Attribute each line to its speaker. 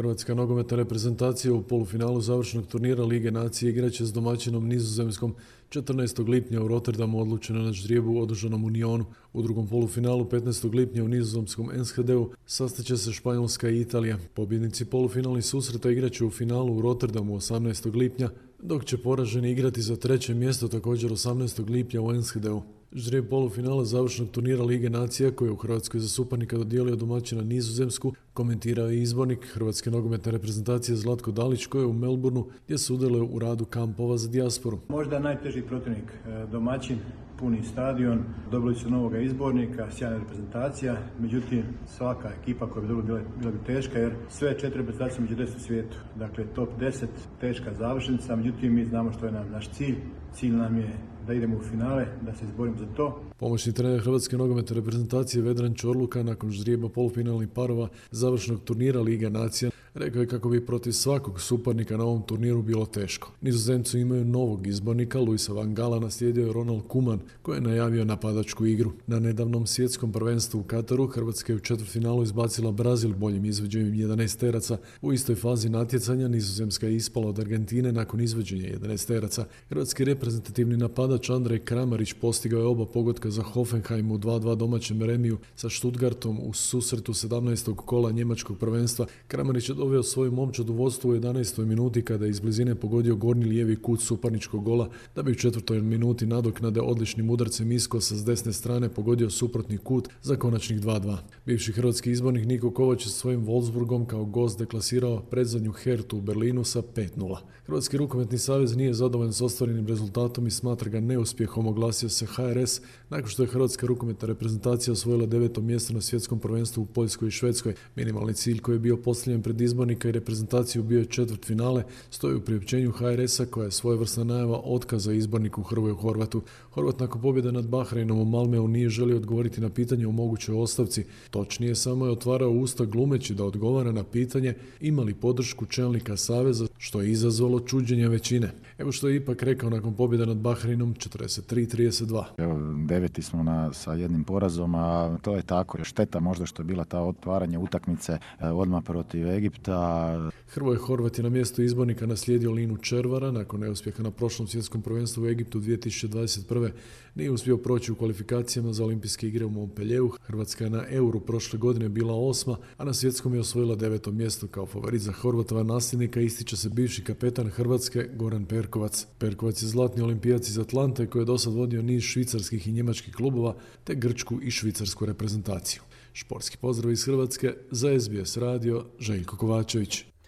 Speaker 1: Hrvatska nogometna reprezentacija u polufinalu završnog turnira Lige nacije igraće s domaćinom nizozemskom 14. lipnja u Rotterdamu odlučeno na ždrijebu održanom u Nionu. U drugom polufinalu 15. lipnja u nizozemskom Enschedeu sastaće se Španjolska i Italija. Pobjednici polufinalnih susreta igraće u finalu u Rotterdamu 18. lipnja, dok će poraženi igrati za treće mjesto također 18. lipnja u Enschedeu. Žrijeb polufinala završnog turnira Lige nacija koji je u Hrvatskoj za suparnika dodijelio domaćina Nizozemsku, komentirao je izbornik Hrvatske nogometne reprezentacije Zlatko Dalić koji je u Melbourneu gdje sudjeluje u radu kampova za dijasporu.
Speaker 2: Možda najteži protivnik e, domaćin, puni stadion, dobili su novoga izbornika, sjajna reprezentacija, međutim svaka ekipa koja bi dobila bila, bila bi teška jer sve četiri reprezentacije među deset svijetu. Dakle top 10, teška završenica, međutim mi znamo što je nam naš cilj. Cilj nam je da idemo u finale, da se izborimo za to.
Speaker 1: Pomoćni trener Hrvatske nogometne reprezentacije Vedran Čorluka nakon ždrijeba polufinalnih parova završnog turnira Liga nacija rekao je kako bi protiv svakog suparnika na ovom turniru bilo teško. Nizozemcu imaju novog izbornika, Luisa Van Gala naslijedio je Ronald Kuman koji je najavio napadačku igru. Na nedavnom svjetskom prvenstvu u Kataru Hrvatska je u četvrtfinalu izbacila Brazil boljim izvođenjem 11 teraca. U istoj fazi natjecanja Nizozemska je ispala od Argentine nakon izvođenja 11 teraca. Hrvatski reprezentativni napadač Andrej Kramarić postigao je oba pogotka za Hoffenheim u 2-2 domaćem remiju sa Stuttgartom u susretu 17. kola njemačkog prvenstva. Kramarić je doveo svoju momčad u vodstvu u 11. minuti kada je iz blizine pogodio gornji lijevi kut suparničkog gola da bi u četvrtoj minuti nadoknade odličnim udarcem Iskosa s desne strane pogodio suprotni kut za konačnih 2-2. Bivši hrvatski izbornik Niko Kovač s svojim Wolfsburgom kao gost deklasirao predzadnju Hertu u Berlinu sa 5-0. Hrvatski rukometni savez nije zadovoljan s ostvarenim rezultatom i smatra ga neuspjehom, oglasio se HRS nakon što je Hrvatska rukometna reprezentacija osvojila deveto mjesto na svjetskom prvenstvu u Poljskoj i Švedskoj. Minimalni cilj koji je bio postavljen pred izbornika i reprezentaciju bio je četvrt finale, stoji u priopćenju HRS-a koja je svojevrsna najava otkaza izborniku Hrvoju Horvatu. Horvat nakon pobjede nad Bahreinom u Malmeu nije želio odgovoriti na pitanje o mogućoj ostavci. Točnije samo je otvarao usta glumeći da odgovara na pitanje ima li podršku čelnika Saveza, što je izazvalo čuđenje većine. Evo što je ipak rekao nakon pobjede nad Bahreinom 43-32.
Speaker 3: Evo, deveti smo na, sa jednim porazom, a to je tako. Šteta možda što je bila ta otvaranje utakmice e, odmah protiv Egipta.
Speaker 1: Hrvoje Horvat je na mjestu izbornika naslijedio Linu Červara nakon neuspjeha na prošlom svjetskom prvenstvu u Egiptu 2021. Nije uspio proći u kvalifikacijama za olimpijske igre u Montpellieru. Hrvatska je na Euru prošle godine bila osma, a na svjetskom je osvojila deveto mjesto kao favorit za Horvatova nasljednika ističe se bivši kapetan Hrvatske Goran Perkovac. Perkovac je zlatni olimpijac iz Atlante koji je dosad vodio niz švicarskih i njemačkih klubova te grčku i švicarsku reprezentaciju. Športski pozdrav iz Hrvatske za SBS radio Željko Kovačević.